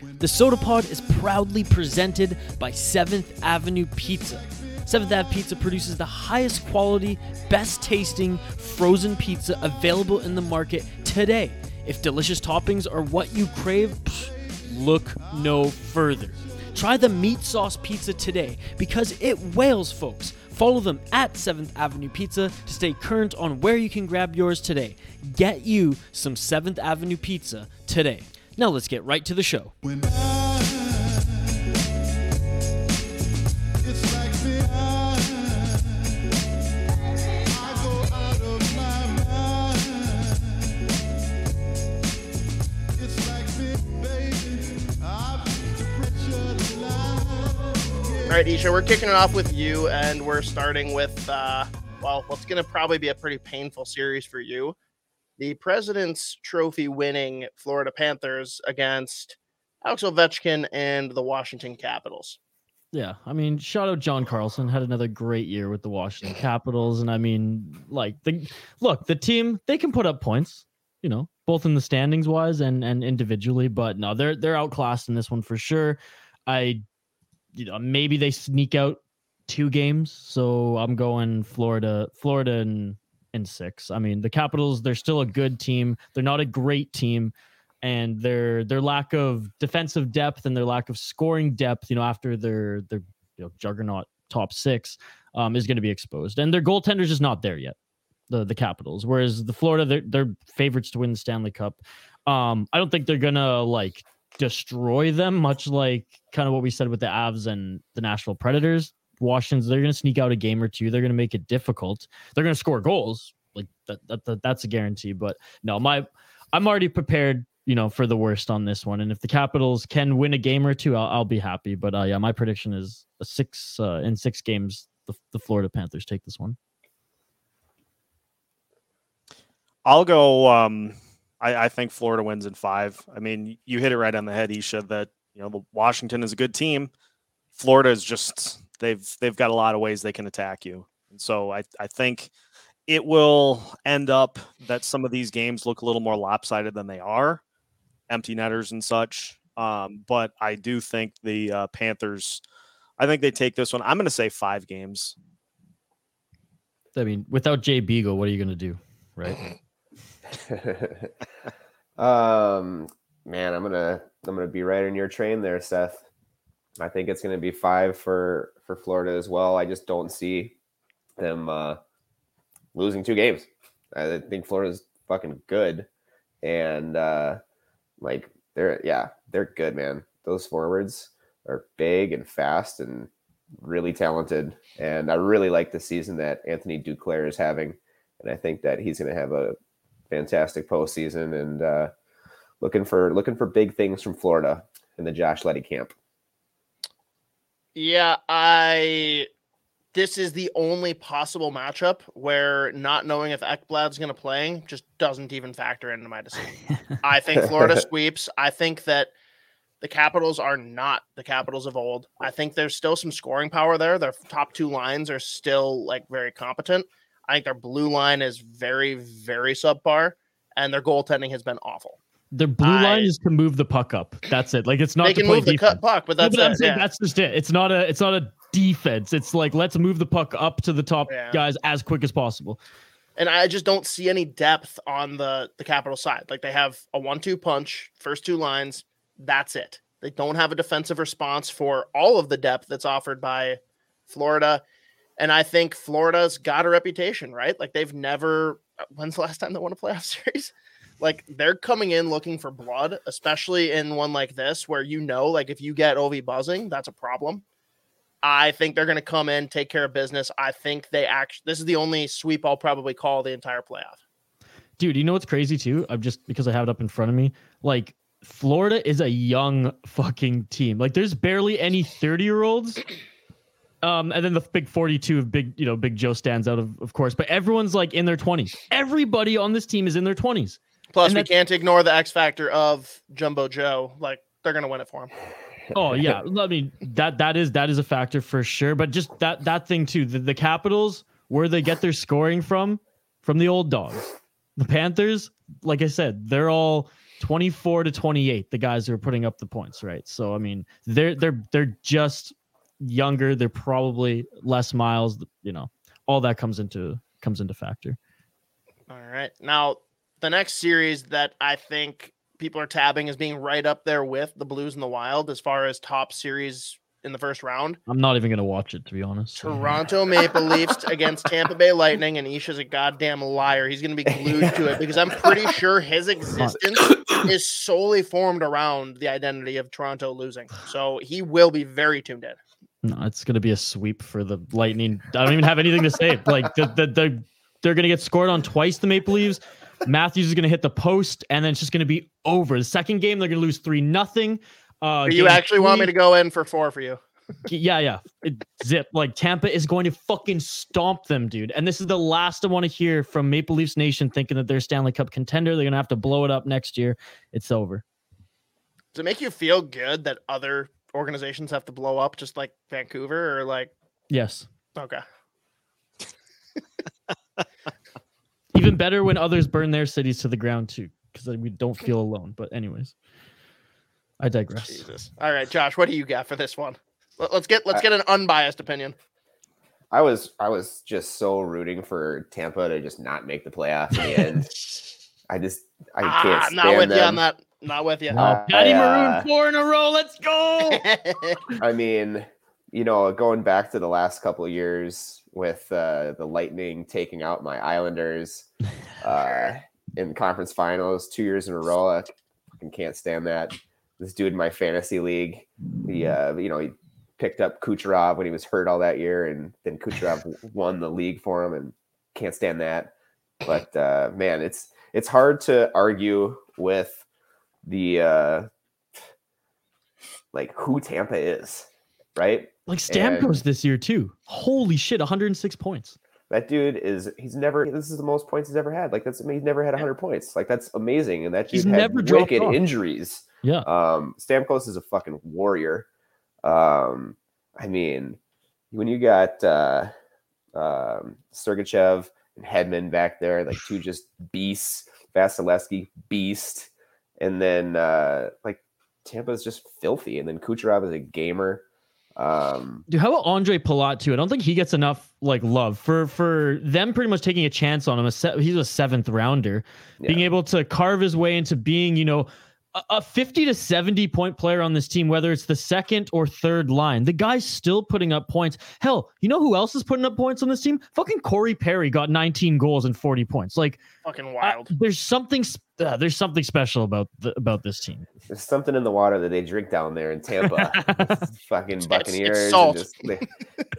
The Sota Pod is proudly presented by 7th Avenue Pizza. 7th Ave Pizza produces the highest quality, best tasting frozen pizza available in the market today. If delicious toppings are what you crave, psh, look no further. Try the meat sauce pizza today because it wails, folks. Follow them at 7th Avenue Pizza to stay current on where you can grab yours today. Get you some 7th Avenue Pizza today. Now let's get right to the show. All right, Isha, we're kicking it off with you, and we're starting with, uh, well, what's going to probably be a pretty painful series for you. The President's Trophy winning Florida Panthers against Alex Ovechkin and the Washington Capitals. Yeah, I mean, shout out John Carlson had another great year with the Washington Capitals, and I mean, like the look, the team they can put up points, you know, both in the standings wise and and individually, but no, they're they're outclassed in this one for sure. I, you know, maybe they sneak out two games, so I'm going Florida, Florida and in six. I mean, the Capitals they're still a good team. They're not a great team and their their lack of defensive depth and their lack of scoring depth, you know, after their their you know, juggernaut top six, um, is going to be exposed. And their goaltender's just not there yet. The the Capitals, whereas the Florida they're, they're favorites to win the Stanley Cup. Um, I don't think they're gonna like destroy them, much like kind of what we said with the Avs and the Nashville Predators. Washington's they're going to sneak out a game or two. They're going to make it difficult. They're going to score goals, like that, that, that. That's a guarantee. But no, my I'm already prepared you know, for the worst on this one. And if the Capitals can win a game or two, I'll, I'll be happy. But uh, yeah, my prediction is a six uh, in six games. The, the Florida Panthers take this one. I'll go. Um, I, I think Florida wins in five. I mean, you hit it right on the head, Isha. That you know, Washington is a good team. Florida is just they've they've got a lot of ways they can attack you, and so I I think it will end up that some of these games look a little more lopsided than they are empty netters and such. Um, but I do think the uh, Panthers, I think they take this one. I'm going to say five games. I mean, without Jay Beagle, what are you going to do? Right. um, man, I'm going to, I'm going to be right on your train there, Seth. I think it's going to be five for, for Florida as well. I just don't see them, uh, losing two games. I think Florida's fucking good. And, uh, like they're yeah, they're good, man. Those forwards are big and fast and really talented. And I really like the season that Anthony Duclair is having. And I think that he's going to have a fantastic postseason and uh, looking for looking for big things from Florida in the Josh Letty camp. Yeah, I this is the only possible matchup where not knowing if Ekblad's going to play just doesn't even factor into my decision. I think Florida sweeps. I think that the Capitals are not the Capitals of old. I think there's still some scoring power there. Their top two lines are still like very competent. I think their blue line is very, very subpar, and their goaltending has been awful. Their blue I, line is to move the puck up. That's it. Like it's not they can move defense. the puck, but that's no, but it, yeah. that's just it. It's not a it's not a defense. It's like let's move the puck up to the top yeah. guys as quick as possible. And I just don't see any depth on the the capital side. Like they have a one-two punch, first two lines. That's it. They don't have a defensive response for all of the depth that's offered by Florida. And I think Florida's got a reputation, right? Like they've never when's the last time they won a playoff series? Like they're coming in looking for blood, especially in one like this where you know, like if you get Ovi buzzing, that's a problem. I think they're going to come in, take care of business. I think they actually, this is the only sweep I'll probably call the entire playoff. Dude, you know what's crazy too? I'm just because I have it up in front of me. Like Florida is a young fucking team. Like there's barely any 30 year olds. Um, and then the big 42 of big, you know, big Joe stands out of, of course, but everyone's like in their 20s. Everybody on this team is in their 20s. Plus, And we can't ignore the X factor of Jumbo Joe. Like they're going to win it for him. Oh yeah, I mean that that is that is a factor for sure. But just that that thing too, the, the Capitals, where they get their scoring from, from the old dogs. The Panthers, like I said, they're all 24 to 28. The guys who are putting up the points, right? So I mean, they're they're they're just younger. They're probably less miles. You know, all that comes into comes into factor. All right. Now, the next series that I think people are tabbing as being right up there with the Blues and the Wild as far as top series in the first round. I'm not even gonna watch it to be honest. Toronto Maple Leafs against Tampa Bay Lightning, and Isha's a goddamn liar. He's going to be glued to it because I'm pretty sure his existence is solely formed around the identity of Toronto losing. So he will be very tuned in. No, it's gonna be a sweep for the Lightning. I don't even have anything to say. Like the the, the they're gonna get scored on twice. The Maple Leafs. Matthews is gonna hit the post, and then it's just gonna be over. The second game they're gonna lose three nothing. Uh, you game actually want me to go in for four for you? Yeah, yeah. It, zip. Like Tampa is going to fucking stomp them, dude. And this is the last I want to hear from Maple Leafs Nation thinking that they're Stanley Cup contender. They're gonna have to blow it up next year. It's over. Does it make you feel good that other organizations have to blow up just like Vancouver or like, Yes. okay. Even better when others burn their cities to the ground too, because we don't feel alone. But anyways, I digress. Jesus. All right, Josh, what do you got for this one? Let- Let's get let's get an unbiased opinion. I was I was just so rooting for Tampa to just not make the playoffs in the end. I just I can't Ah, stand not with them. you on that. Not with you. Uh, Patty I, Maroon, uh, four in a row. Let's go. I mean, you know, going back to the last couple of years with uh, the Lightning taking out my Islanders uh, in conference finals two years in a row, I fucking can't stand that. This dude in my fantasy league, he, uh, you know, he picked up Kucherov when he was hurt all that year, and then Kucherov won the league for him, and can't stand that. But uh, man, it's it's hard to argue with the uh, like who Tampa is, right? Like Stamkos this year too. Holy shit, 106 points. That dude is he's never this is the most points he's ever had. Like that's I mean, he's never had 100 points. Like that's amazing. And that dude He's had never wicked injuries. Yeah. Um Stamkos is a fucking warrior. Um I mean, when you got uh um Sergachev and Hedman back there, like two just beasts, Vasilevskiy beast, and then uh like Tampa's just filthy, and then Kucherov is a gamer. Um Dude, how about Andre Palat too? I don't think he gets enough like love for for them pretty much taking a chance on him. A se- he's a seventh rounder, being able to carve his way into being, you know, a, a 50 to 70 point player on this team, whether it's the second or third line. The guy's still putting up points. Hell, you know who else is putting up points on this team? Fucking Corey Perry got 19 goals and 40 points. Like, Fucking I- wild. there's something sp- uh, there's something special about the, about this team. There's something in the water that they drink down there in Tampa. Fucking it's Buccaneers, salt. and just the,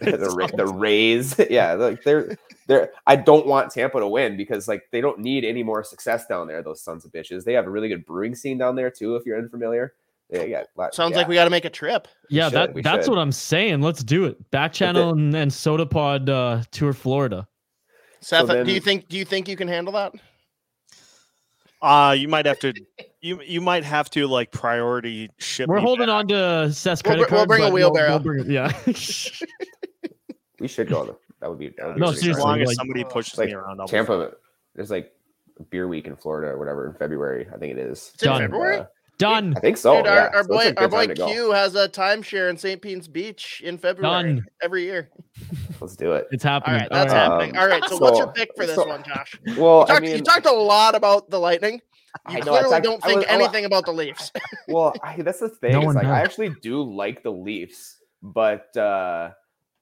the, Ra- the Rays. Yeah, like they're they're. I don't want Tampa to win because like they don't need any more success down there. Those sons of bitches. They have a really good brewing scene down there too. If you're unfamiliar, they got lot- Sounds yeah. like we got to make a trip. yeah, should, that that's should. what I'm saying. Let's do it. Back channel and, and Sota Pod uh, tour Florida. Seth, then- do you think do you think you can handle that? Uh you might have to you you might have to like priority ship. We're me holding back. on to Seth's We'll credit br- we'll bring a but wheelbarrow. bring yeah. we should go. There. That would be. That would be No, really as seriously, fun. long as like- somebody pushes Like me around. I'll Tampa. There's like beer week in Florida or whatever in February. I think it is. It's in February. Uh, Done. I think so. Dude, yeah. our, our So boy, our boy time to go. Q has a timeshare in St. Pete's Beach in February Done. every year. Let's do it. It's happening. right, that's All right. happening. Um, All right, so, what's your pick for this so- one, Josh? Well, You talked, I mean, you talked a lot about the Lightning. I know, I clearly talked- don't think was- I wa- anything about the Leafs. well, I, that's the thing. No is one like I actually do like the Leafs, but uh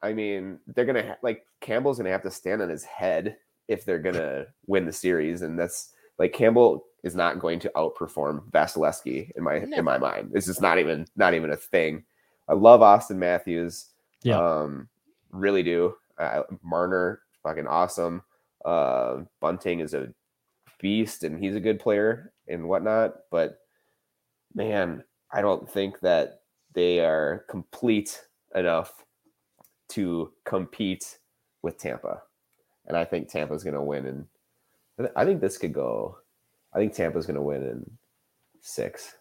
I mean, they're gonna ha- like Campbell's gonna have to stand on his head if they're gonna win the series, and that's like Campbell is not going to outperform Vasilevskiy in my in my mind. This is not even not even a thing. I love Auston Matthews. Yeah. Um, really do. Uh, Marner, fucking awesome. Uh, Bunting is a beast, and he's a good player and whatnot. But man, I don't think that they are complete enough to compete with Tampa. And I think Tampa's going to win. And I think this could go. I think Tampa's going to win in six.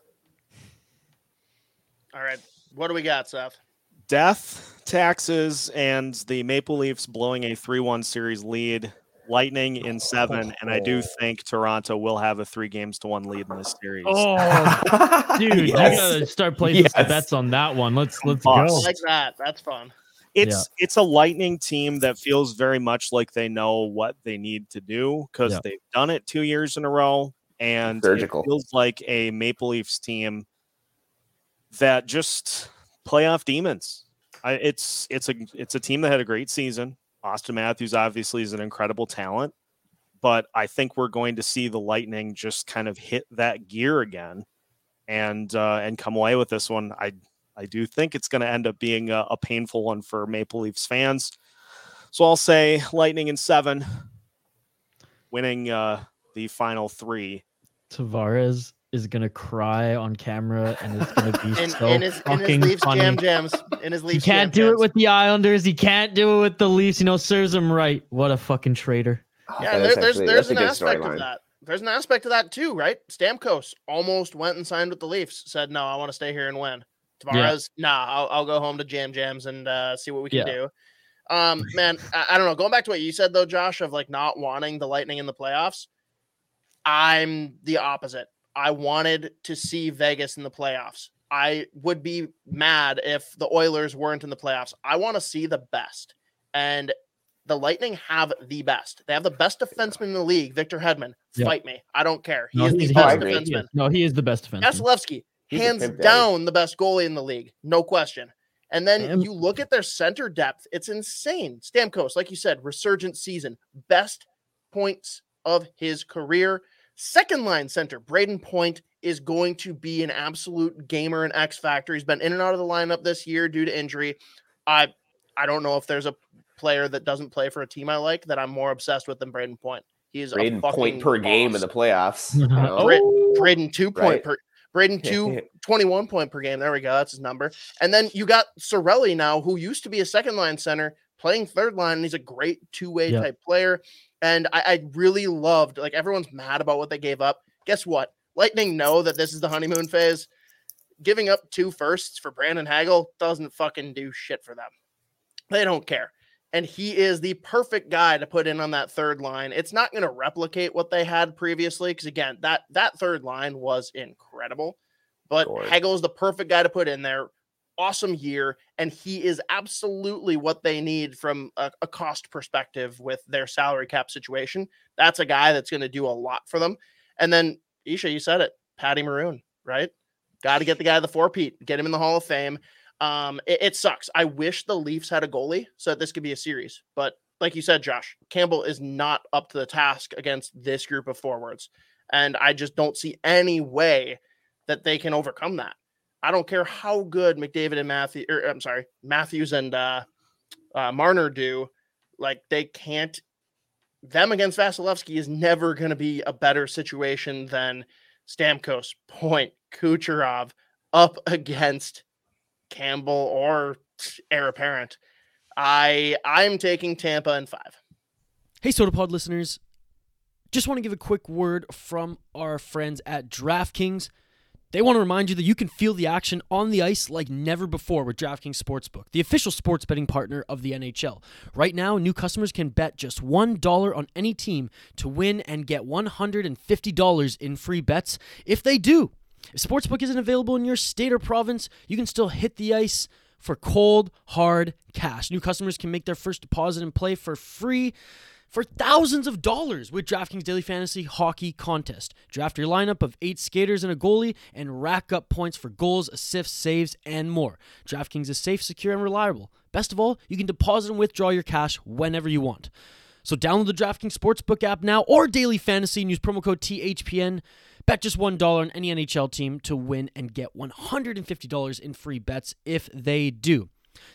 All right, what do we got, Seth? Death, taxes, and the Maple Leafs blowing a 3 1 series lead. Lightning in seven, and I do think Toronto will have a three games to one lead in this series. Oh, dude, you Yes. gotta start placing some Yes. bets on that one. Let's let's Boss. go. Like that. That's fun. It's it's a lightning team that feels very much like they know what they need to do because Yeah. they've done it two years in a row and Surgical. it feels like a maple leafs team that just playoff demons I, it's it's a it's a team that had a great season auston matthews obviously is an incredible talent but i think we're going to see the lightning just kind of hit that gear again and uh and come away with this one i I do think it's going to end up being a, a painful one for Maple Leafs fans. So I'll say Lightning in seven, winning uh, the final three. Tavares is gonna cry on camera, and it's gonna be In, so in his in his fucking Leafs funny. jam jams. In his Leafs. He can't jam do it with the Islanders. He can't do it with the Leafs. You know, serves him right. What a fucking traitor. Yeah, That there, is there's actually- there's an good aspect of storyline. that. There's an aspect of that too, right? Stamkos almost went and signed with the Leafs. Said, "No, I want to stay here and win." Tavares, nah, I'll, I'll go home to Jam Jams and uh, see what we can Yeah. do. Um, man, I, I don't know. Going back to what you said though, Josh, of like not wanting the Lightning in the playoffs, I'm the opposite. I wanted to see Vegas in the playoffs. I would be mad if the Oilers weren't in the playoffs. I want to see the best. And the Lightning have the best. They have the best defenseman in the league, Victor Hedman. Yeah. Fight me. I don't care. He No, is the best. He defenseman. is- No, he is the best defenseman. Vasilevskiy, He's hands down the best goalie in the league, no question. And then And- you look at their center depth; it's insane. Stamkos, like you said, resurgent season, best points of his career. Second line center, Brayden Point is going to be an absolute gamer and X factor. He's been in and out of the lineup this year due to injury. I I don't know if there's a player that doesn't play for a team I like that I'm more obsessed with than Brayden Point. He is Brayden a fucking point per game in the playoffs. you know? Oh, Brayden two point Right. per Brayden two 21 point per game. There we go. That's his number. And then you got Cirelli now, who used to be a second line center, playing third line, and he's a great two way Yeah. type player. And I, I really loved like everyone's mad about what they gave up. Guess what? Lightning know that this is the honeymoon phase. Giving up two firsts for Brandon Hagel doesn't fucking do shit for them. They don't care. And he is the perfect guy to put in on that third line. It's not going to replicate what they had previously because again, that that third line was incredible. But. Hagel is the perfect guy to put in there. Awesome year, and he is absolutely what they need from a, a cost perspective with their salary cap situation. That's a guy that's going to do a lot for them. And then Isha, you said it, Patty Maroon, right? Got to get the guy the four Pete, get him in the Hall of Fame. Um, it, it sucks. I wish the Leafs had a goalie so that this could be a series. But like you said, Josh, Campbell is not up to the task against this group of forwards. And I just don't see any way that they can overcome that. I don't care how good McDavid and Matthew, or I'm sorry, Matthews and uh, uh, Marner do. Like they can't. Them against Vasilevskiy is never going to be a better situation than Stamkos, Point, Kucherov up against Campbell or heir apparent. I I'm taking Tampa in five. Hey, SotaPod listeners. Just want to give a quick word from our friends at DraftKings. They want to remind you that you can feel the action on the ice like never before with DraftKings Sportsbook, the official sports betting partner of the NHL. Right now, new customers can bet just $1 on any team to win and get $150 in free bets if they do. If Sportsbook isn't available in your state or province, you can still hit the ice for cold, hard cash. New customers can make their first deposit and play for free for thousands of dollars with DraftKings Daily Fantasy Hockey Contest. Draft your lineup of eight skaters and a goalie and rack up points for goals, assists, saves, and more. DraftKings is safe, secure, and reliable. Best of all, you can deposit and withdraw your cash whenever you want. So download the DraftKings Sportsbook app now or Daily Fantasy and use promo code THPN. Bet just $1 on any NHL team to win and get $150 in free bets if they do.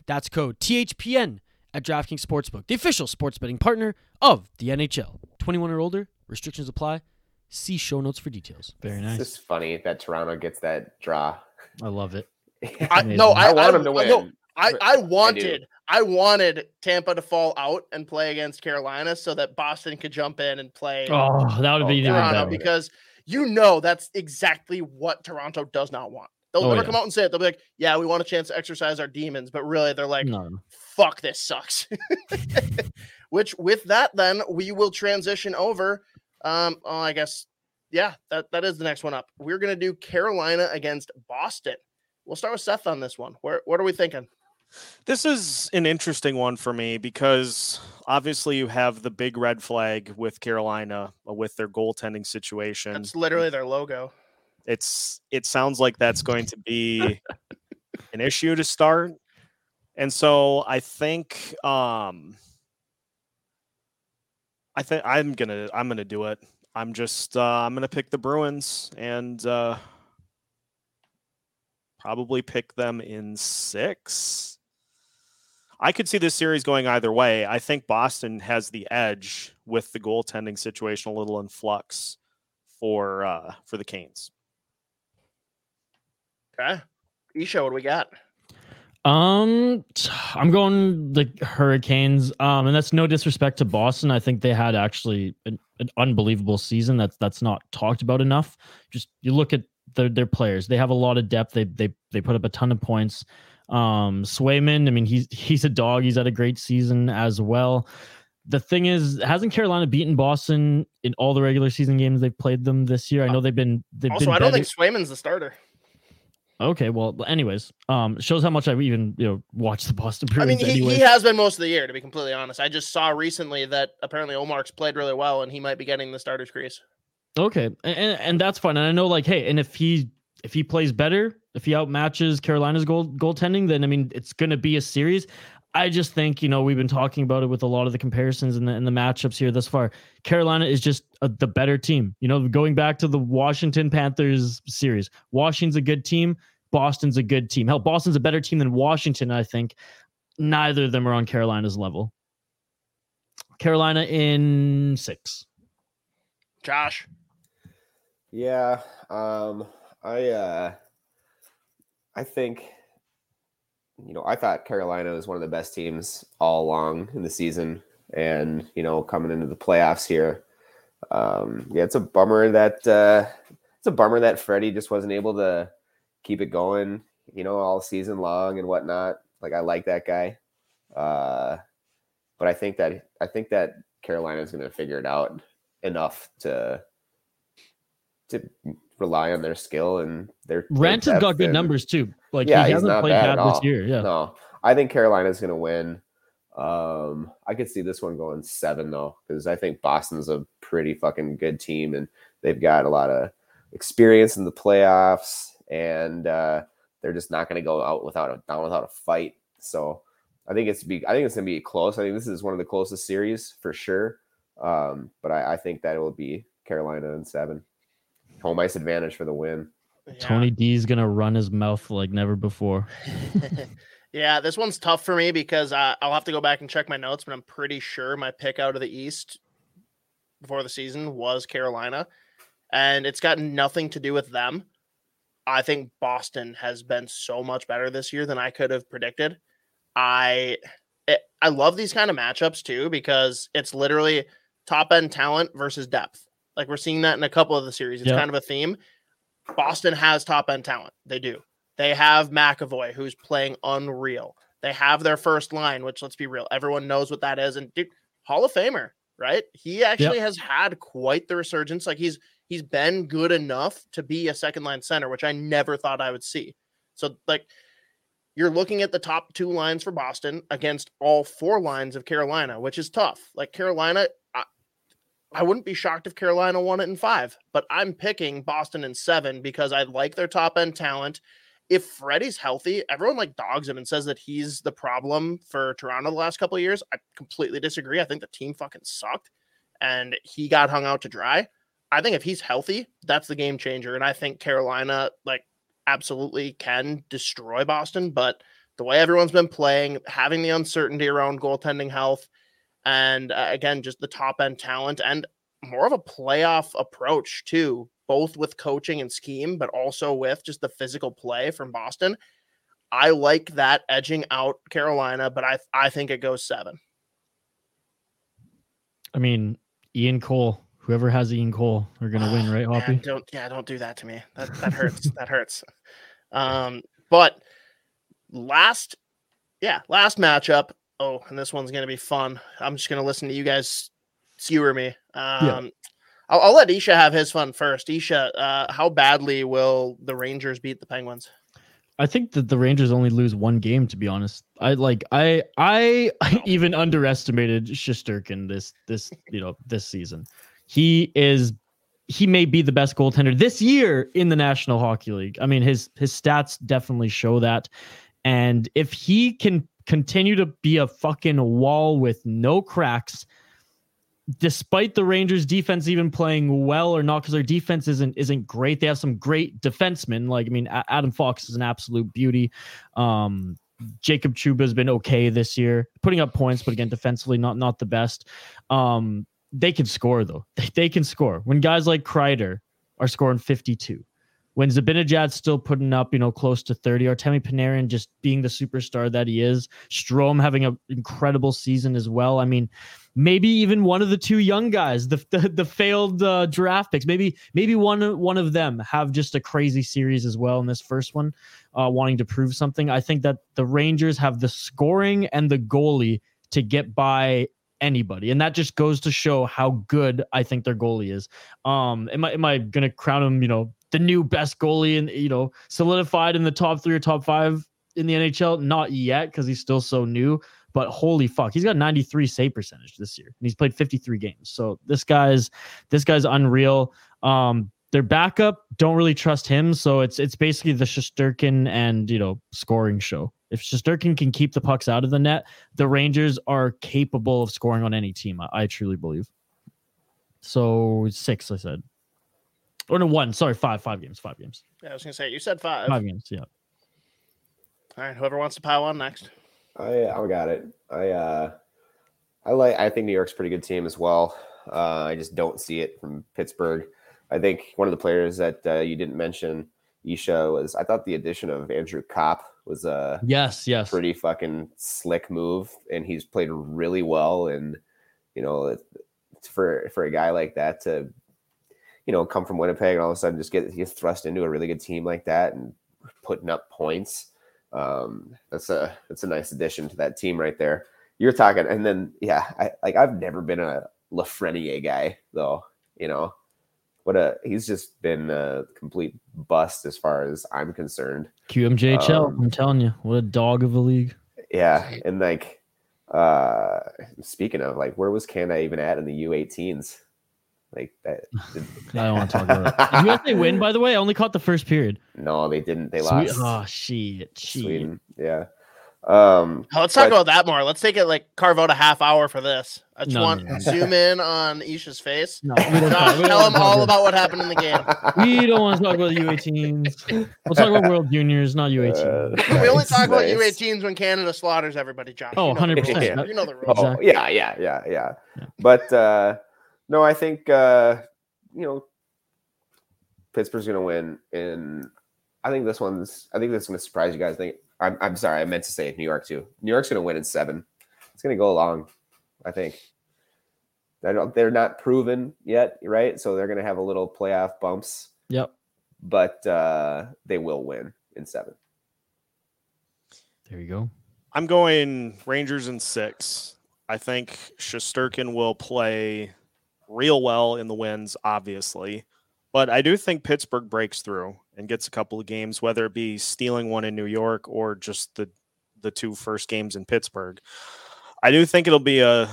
That's code THPN at DraftKings Sportsbook, the official sports betting partner of the NHL. 21 or older, restrictions apply. See show notes for details. Very It's nice. just funny that Toronto gets that draw. I love it. I, no, I, I, want them to win. no, I, I wanted I wanted Tampa to fall out and play against Carolina so that Boston could jump in and play Oh, that would be even God. Toronto better. because you know that's exactly what Toronto does not want. They'll Oh, never yeah. come out and say it. They'll be like, "Yeah, we want a chance to exercise our demons," but really, they're like, No. "Fuck, this sucks." Which, with that, then we will transition over. Um, oh, I guess, yeah, that that is the next one up. We're gonna do Carolina against Boston. We'll start with Seth on this one. Where what are we thinking? This is an interesting one for me because obviously you have the big red flag with Carolina uh, with their goaltending situation. That's literally their logo. it's it sounds like that's going to be an issue to start. And so I think um I think I'm going to I'm going to do it. I'm just uh I'm going to pick the Bruins and uh probably pick them in 6. I could see this series going either way. I think Boston has the edge with the goaltending situation a little in flux for uh for the Canes. Okay, Isha, what do we got? Um, I'm going the Hurricanes. Um, and that's no disrespect to Boston. I think they had actually an, an unbelievable season. That's that's not talked about enough. Just you look at their their players. They have a lot of depth. They they they put up a ton of points. Um, Swayman. I mean, he's he's a dog. He's had a great season as well. The thing is, hasn't Carolina beaten Boston in all the regular season games they've played them this year? I know they've been they've Also, been I don't better- think Swayman's the starter. Okay, well, anyways, um, shows how much I've even you know watch the Boston I mean, he, he has been most of the year, to be completely honest. I just saw recently that apparently Ullmark's played really well, and he might be getting the starter's crease. Okay, and, and and that's fine. And I know, like, hey, and if he if he plays better, if he outmatches Carolina's goal goaltending, then I mean, it's going to be a series. I just think you know we've been talking about it with a lot of the comparisons and the and the matchups here thus far. Carolina is just a, the better team. You know, going back to the Washington Panthers series, Washington's a good team. Boston's a good team. Hell, Boston's a better team than Washington. I think neither of them are on Carolina's level. Carolina in six. Josh, Yeah, um, I uh, I think you know I thought Carolina was one of the best teams all along in the season, and you know coming into the playoffs here, um, yeah, it's a bummer that uh, it's a bummer that Freddie just wasn't able to keep it going, you know, all season long and whatnot. Like I like that guy, uh, but I think that I think that Carolina is going to figure it out enough to to rely on their skill and their Raanta has got good and- numbers too. Like Yeah, he he's hasn't not played bad bad at this year. Yeah. No, I think Carolina's going to win. Um, I could see this one going seven though, because I think Boston's a pretty fucking good team, and they've got a lot of experience in the playoffs, and uh, they're just not going to go out without a down without a fight. So I think it's be I think it's going to be close. I think this is one of the closest series for sure. Um, but I, I think that it will be Carolina and seven. Home ice advantage for the win. Yeah. Tony D's gonna run his mouth like never before. yeah, this one's tough for me because uh, I'll have to go back and check my notes, but I'm pretty sure my pick out of the East before the season was Carolina, and it's got nothing to do with them. I think Boston has been so much better this year than I could have predicted. I it, I love these kind of matchups too because it's literally top end talent versus depth. Like we're seeing that in a couple of the series. It's Yeah. kind of a theme. Boston has top end talent. They do. They have McAvoy, who's playing unreal. They have their first line, which let's be real, everyone knows what that is. And dude, Hall of Famer, right? He actually has had quite the resurgence. Like he's He's been good enough to be a second line center, which I never thought I would see. So, like, you're looking at the top two lines for Boston against all four lines of Carolina, which is tough. Like, Carolina, I, wouldn't be shocked if Carolina won it in five, but I'm picking Boston in seven because I like their top end talent. If Freddie's healthy, everyone like dogs him and says that he's the problem for Toronto the last couple of years. I completely disagree. I think the team fucking sucked and he got hung out to dry. I think if he's healthy, that's the game changer. And I think Carolina, like, absolutely can destroy Boston. But the way everyone's been playing, having the uncertainty around goaltending health, and uh, again, just the top end talent and more of a playoff approach, too, both with coaching and scheme, but also with just the physical play from Boston. I like that edging out Carolina, but I I think it goes seven. I mean, Ian Cole, whoever has Ian Cole are gonna win, right, Hoppy? Man, don't yeah, don't do that to me. That that hurts. that hurts. Um, but last, yeah, last matchup. Oh, and this one's gonna be fun. I'm just gonna listen to you guys skewer me. Um, yeah. I'll, I'll, let Isha have his fun first. Isha, uh, how badly will the Rangers beat the Penguins? I think that the Rangers only lose one game. To be honest, I like I I even underestimated Shesterkin this this you know this season. He is he may be the best goaltender this year in the National Hockey League. I mean his his stats definitely show that, and if he can continue to be a fucking wall with no cracks despite the Rangers defense even playing well or not, because their defense isn't isn't great. They have some great defensemen. Like I mean, Adam Fox is an absolute beauty. Um, Jacob Trouba has been okay this year, putting up points, but again, defensively not not the best. Um, they can score though. They, they can score when guys like Kreider are scoring 52 when Zibanejad's still putting up, you know, close to 30, Artemi Panarin just being the superstar that he is, Strome having an incredible season as well. I mean, maybe even one of the two young guys, the the, the failed uh, draft picks, maybe maybe one one of them have just a crazy series as well in this first one, uh, wanting to prove something. I think that the Rangers have the scoring and the goalie to get by anybody. And that just goes to show how good I think their goalie is. Um, am I am I gonna crown him, you know, the new best goalie and you know solidified in the top three or top five in the NHL? Not yet because he's still so new. But holy fuck, he's got 93 save percentage this year, and he's played 53 games. So this guy's this guy's unreal. Um, their backup don't really trust him, so it's it's basically the Shesterkin and you know scoring show. If Shesterkin can keep the pucks out of the net, the Rangers are capable of scoring on any team. I, I truly believe. So six, I said. Or no, one. Sorry, five. Five games. Five games. Yeah, I was gonna say you said five. Five games. Yeah. All right. Whoever wants to pile on next. I I got it. I uh, I like. I think New York's a pretty good team as well. Uh, I just don't see it from Pittsburgh. I think one of the players that uh, you didn't mention, Isha, was I thought the addition of Andrew Copp was a yes, yes, pretty fucking slick move, and he's played really well. And you know, for for a guy like that to you know, come from Winnipeg and all of a sudden just get get thrust into a really good team like that and putting up points. Um, that's a that's a nice addition to that team right there. You're talking, and then yeah, I like I've never been a Lafreniere guy though. You know, what a he's just been a complete bust as far as I'm concerned. QMJHL, um, I'm telling you, what a dog of a league. Yeah, and like uh speaking of like where was Canada even at in the U18s? Like that. I don't want to talk about it. Did you guys they win, by the way? I only caught the first period. No, they didn't. They Sweet. lost. Oh shit. shit. Sweden. Yeah. Um, let's talk but, about that more. Let's take it like carve out a half hour for this. I just No, want no, no. zoom in on Isha's face. No, we don't, we tell him all about about what happened in the game. We don't want to talk about the U18s. We'll talk about World Juniors, not U18. Uh, we only talk about nice. U18s when Canada slaughters everybody, Josh. Oh, You know 100%. rules. Yeah. You know the rules. Oh, Exactly. yeah, yeah, yeah, yeah, Yeah. But uh, no, I think uh, you know Pittsburgh's going to win, and I think this one's. I think this is going to surprise you guys. I think I'm. I'm sorry, I meant to say New York too. New York's going to win in seven. It's going to go long. I think. I don't. They're not proven yet, right? So they're going to have a little playoff bumps, Yep. but uh, they will win in seven. There you go. I'm going Rangers in six. I think Shesterkin will play real well in the wins, obviously. But I do think Pittsburgh breaks through and gets a couple of games, whether it be stealing one in New York or just the the two first games in Pittsburgh. I do think it'll be a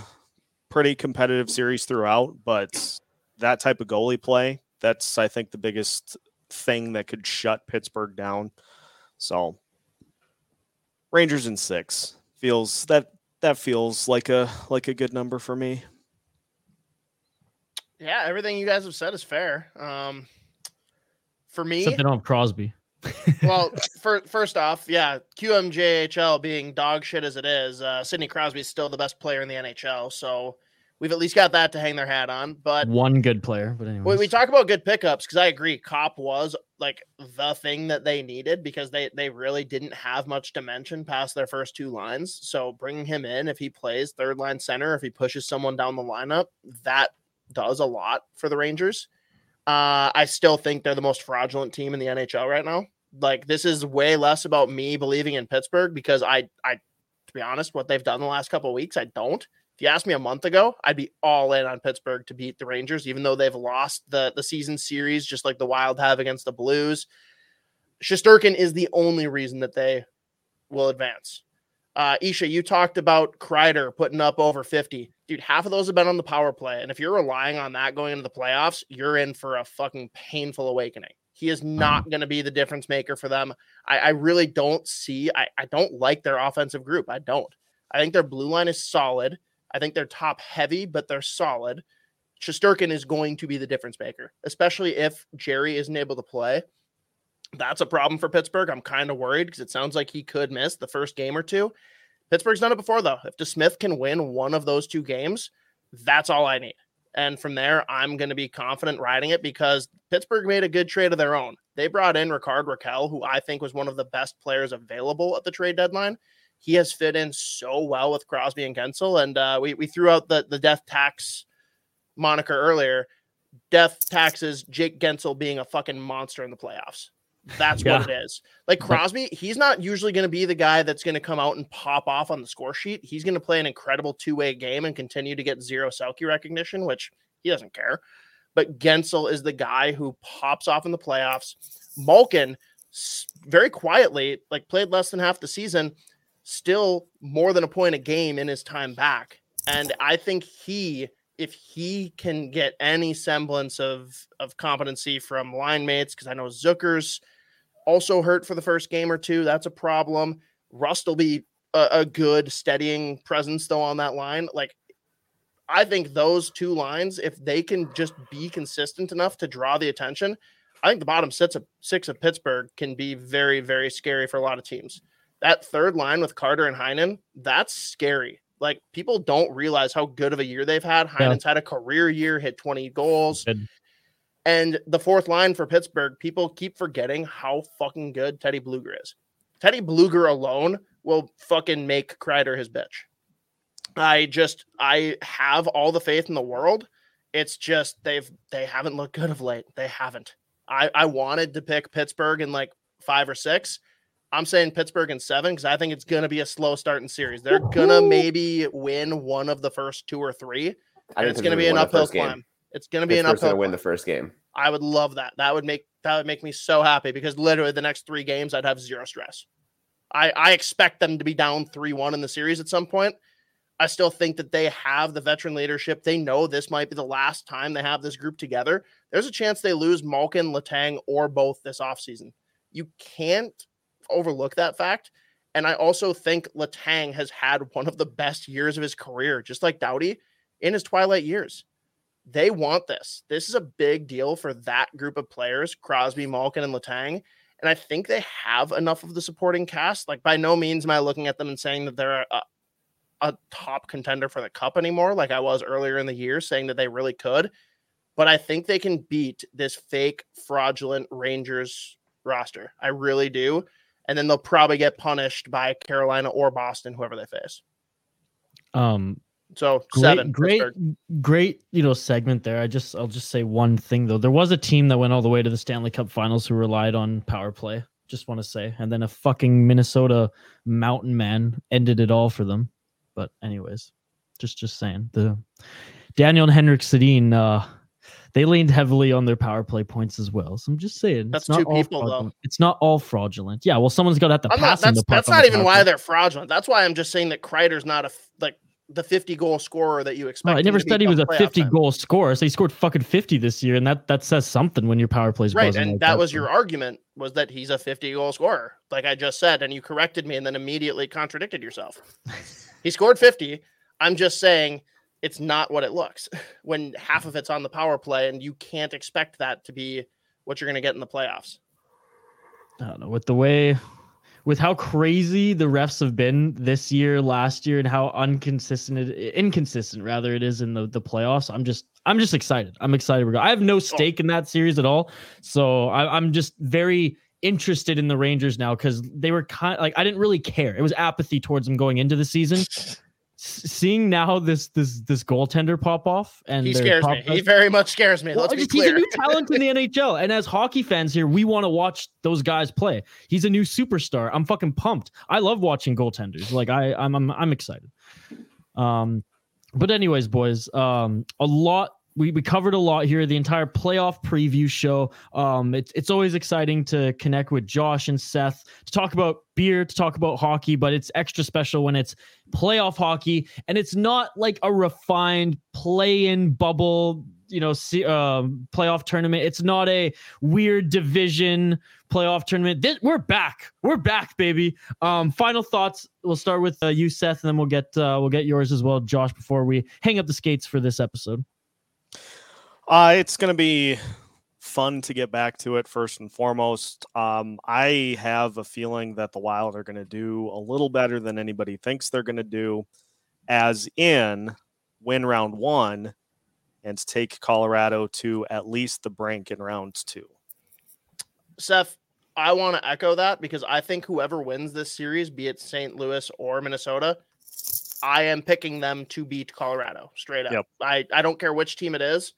pretty competitive series throughout, but that type of goalie play, that's I think the biggest thing that could shut Pittsburgh down. So Rangers in 6 feels that that feels like a like a good number for me. Yeah, everything you guys have said is fair. Um, for me, Except they Crosby. well, for, first off, yeah, QMJHL being dog shit as it is, uh, Sidney Crosby is still the best player in the NHL. So we've at least got that to hang their hat on. But one good player. But anyway, we, we talk about good pickups because I agree, Copp was like the thing that they needed because they they really didn't have much dimension past their first two lines. So bringing him in, if he plays third line center, if he pushes someone down the lineup, that does a lot for the Rangers. Uh, I still think they're the most fraudulent team in the NHL right now. Like this is way less about me believing in Pittsburgh because I, I, to be honest, what they've done the last couple weeks, I don't. If you asked me a month ago, I'd be all in on Pittsburgh to beat the Rangers, even though they've lost the the season series, just like the Wild have against the Blues. Shesterkin is the only reason that they will advance. Uh, Isha, you talked about Kreider putting up over 50. Dude, half of those have been on the power play. And if you're relying on that going into the playoffs, you're in for a fucking painful awakening. He is mm-hmm. not going to be the difference maker for them. I, I really don't see, I, I don't like their offensive group. I don't. I think their blue line is solid. I think they're top heavy, but they're solid. Shesterkin is going to be the difference maker, especially if Jerry isn't able to play. That's a problem for Pittsburgh. I'm kind of worried because it sounds like he could miss the first game or two. Pittsburgh's done it before, though. If DeSmith can win one of those two games, that's all I need. And from there, I'm going to be confident riding it because Pittsburgh made a good trade of their own. They brought in Rickard Rakell, who I think was one of the best players available at the trade deadline. He has fit in so well with Crosby and Guentzel. And uh, we, we threw out the, the death tax moniker earlier. Death taxes Jake Guentzel being a fucking monster in the playoffs. That's yeah. what it is. Like Crosby, he's not usually going to be the guy that's going to come out and pop off on the score sheet. He's going to play an incredible two way game and continue to get zero Selke recognition, which he doesn't care. But Guentzel is the guy who pops off in the playoffs. Malkin, very quietly, like played less than half the season, still more than a point a game in his time back. And I think he if he can get any semblance of of competency from line mates, because I know Zucker's also hurt for the first game or two. That's a problem. Rust will be a, a good steadying presence though on that line. Like I think those two lines, if they can just be consistent enough to draw the attention, I think the bottom six of six of Pittsburgh can be very, very scary for a lot of teams. That third line with Carter and Heinen, that's scary. Like people don't realize how good of a year they've had. Heinen's yeah. had a career year, hit 20 goals. Good. And the fourth line for Pittsburgh, people keep forgetting how fucking good Teddy Blueger is. Teddy Blueger alone will fucking make Kreider his bitch. I just I have all the faith in the world. It's just they've they haven't looked good of late. They haven't. I I wanted to pick Pittsburgh in like five or six. I'm saying Pittsburgh in seven because I think it's gonna be a slow starting series. They're gonna maybe win one of the first two or three. And it's gonna be an uphill climb. It's going to be Pittsburgh's an uphill. win the first game. I would love that. That would make that would make me so happy because literally the next three games I'd have zero stress. I I expect them to be down three one in the series at some point. I still think that they have the veteran leadership. They know this might be the last time they have this group together. There's a chance they lose Malkin, Letang, or both this offseason. You can't overlook that fact. And I also think Letang has had one of the best years of his career, just like Doughty in his twilight years they want this. This is a big deal for that group of players, Crosby, Malkin, and Letang. And I think they have enough of the supporting cast. Like, by no means am I looking at them and saying that they're a, a top contender for the cup anymore, like I was earlier in the year, saying that they really could. But I think they can beat this fake, fraudulent Rangers roster. I really do. And then they'll probably get punished by Carolina or Boston, whoever they face. Um, so great, seven. Great, great, you know, segment there. I just, I'll just say one thing though. There was a team that went all the way to the Stanley Cup Finals who relied on power play. Just want to say, and then a fucking Minnesota Mountain Man ended it all for them. But anyways, just, just saying the Daniel and Henrik Sedin, uh, they leaned heavily on their power play points as well. So I'm just saying, That's it's not two all people, though. fraudulent. It's not all fraudulent. Yeah, well, someone's got to have to I'm not, pass in that's that's not even why play. they're fraudulent. That's why I'm just saying that Kreider's not a like the 50 goal scorer that you expect. I never said he was a 50 time. goal scorer. So he scored fucking 50 this year, and that that says something when your power plays Right, and like that was so. your argument was that he's a 50 goal scorer, like I just said, and you corrected me and then immediately contradicted yourself. he scored 50. I'm just saying it's not what it looks when half of it's on the power play, and you can't expect that to be what you're going to get in the playoffs. I don't know with the way, with how crazy the refs have been this year, last year, and how inconsistent, it, inconsistent rather it is in the the playoffs. I'm just, I'm just excited. I'm excited. I have no oh. stake in that series at all, so I, I'm just very interested in the Rangers now because they were kind of like I didn't really care. It was apathy towards them going into the season. Seeing now this this this goaltender pop off and He scares me. He very much scares me. well, Let's be just, he's a new talent in the NHL. And as hockey fans here, we want to watch those guys play. He's a new superstar. I'm fucking pumped. I love watching goaltenders. Like I I'm I'm, I'm excited. Um but anyways, boys, um a lot we, we covered a lot here, the entire playoff preview show. Um, it's it's always exciting to connect with Josh and Seth to talk about beer, to talk about hockey, but it's extra special when it's playoff hockey. And it's not like a refined play-in bubble you know see, um, playoff tournament. It's not a weird division playoff tournament. This, we're back. We're back baby. Um final thoughts. We'll start with uh, you seth and then we'll get uh, we'll get yours as well josh before we hang up the skates for this episode Uh, it's going to be fun to get back to it first and foremost. Um, I have a feeling that the Wild are going to do a little better than anybody thinks they're going to do, as in win round one and take Colorado to at least the brink in round two. Seth, I want to echo that because I think whoever wins this series, be it St. Louis or Minnesota, I am picking them to beat Colorado straight up. Yep. I, I don't care which team it is.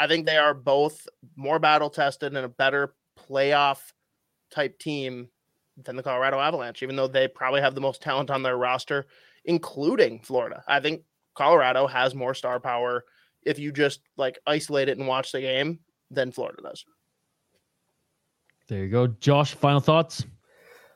I think they are both more battle tested and a better playoff type team than the Colorado Avalanche, even though they probably have the most talent on their roster, including Florida. I think Colorado has more star power if you just like isolate it and watch the game than Florida does. there you go josh final thoughts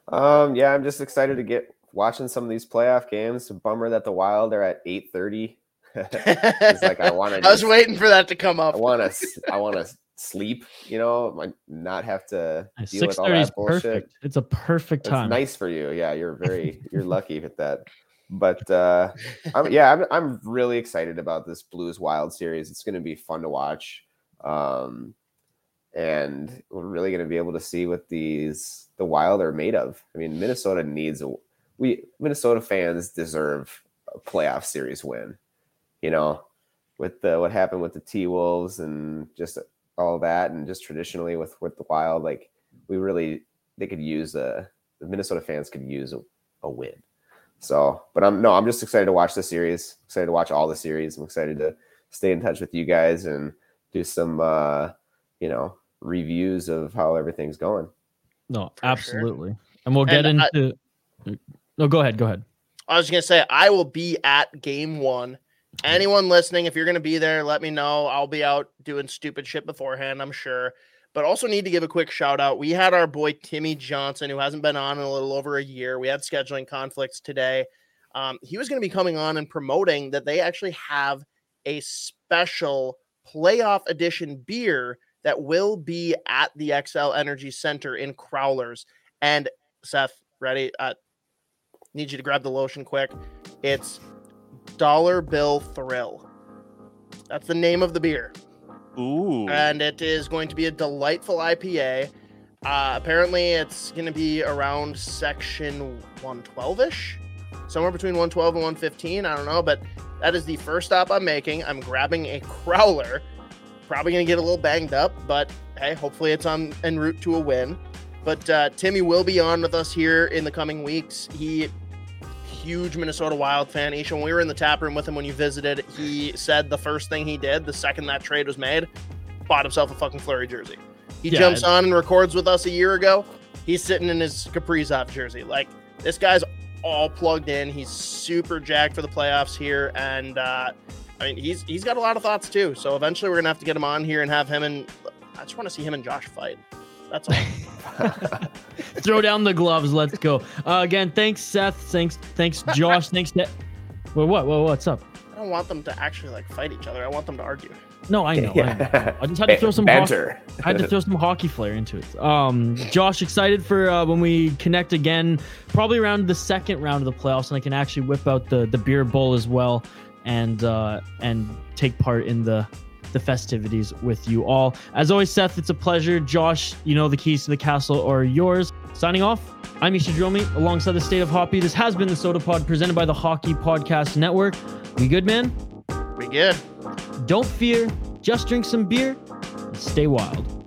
Um, yeah, I'm just excited to get watching some of these playoff games. Bummer that the Wild are at 8:30. It's like I want to. I was waiting for that to come up. I want to. I want to sleep. You know, not have to deal with all that bullshit. perfect it's a perfect It's time nice for you. Yeah, you're very you're lucky with that. But uh I'm, yeah, I'm I'm really excited about this Blues Wild series. It's going to be fun to watch. Um and we're really going to be able to see what these the Wild are made of. I mean, Minnesota needs a we Minnesota fans deserve a playoff series win. You know, with the what happened with the T Wolves and just all that and just traditionally with with the Wild like we really they could use a the Minnesota fans could use a, a win. So, but I'm no, I'm just excited to watch the series. Excited to watch all the series. I'm excited to stay in touch with you guys and do some uh, you know, reviews of how everything's going. no For sure. absolutely and we'll get And I- into no go ahead go ahead I was gonna say I will be at game one. Anyone listening, if you're gonna be there, let me know. I'll be out doing stupid shit beforehand, I'm sure. But also need to give a quick shout out. We had our boy Timmy Johnson, who hasn't been on in a little over a year. We had scheduling conflicts today. Um, he was going to be coming on and promoting that they actually have a special playoff edition beer that will be at the Xcel Energy Center in Crowlers. And Seth, ready? Uh, need you to grab the lotion quick. It's Dollar Bill Thrill. That's the name of the beer. Ooh. And it is going to be a delightful IPA. Uh, apparently, it's going to be around section 112 ish, somewhere between 112 and 115. I don't know, but that is the first stop I'm making. I'm grabbing a crowler. Probably going to get a little banged up, but hey, hopefully it's on en route to a win. But uh, Timmy will be on with us here in the coming weeks. He huge Minnesota Wild fan. Isha, when we were in the tap room with him when you visited, he said the first thing he did the second that trade was made, bought himself a fucking Fleury jersey. He Yeah, jumps on and records with us a year ago. He's sitting in his Kaprizov jersey. Like this guy's all plugged in. He's super jacked for the playoffs here, and uh, I mean, he's he's got a lot of thoughts too. So eventually, we're gonna have to get him on here and have him and I just want to see him and Josh fight. That's all. Throw down the gloves. Let's go. Uh, again, thanks, Seth. Thanks, thanks, Josh. thanks, De- well, what, what, what's up? I don't want them to actually like fight each other. I want them to argue. No, I know. I, know. I just had to throw some hockey, banter. I had to throw some hockey flair into it. Um, Josh, excited for uh, when we connect again, probably around the second round of the playoffs, and I can actually whip out the the beer bowl as well, and uh, and take part in the the festivities with you all. As always, Seth, it's a pleasure. Josh, you know the keys to the castle are yours. Signing off. I'm Isha Dromi alongside the State of Hoppy. This has been the Sota Pod presented by the Hockey Podcast Network. We good, man? We good. Don't fear, just drink some beer and stay wild.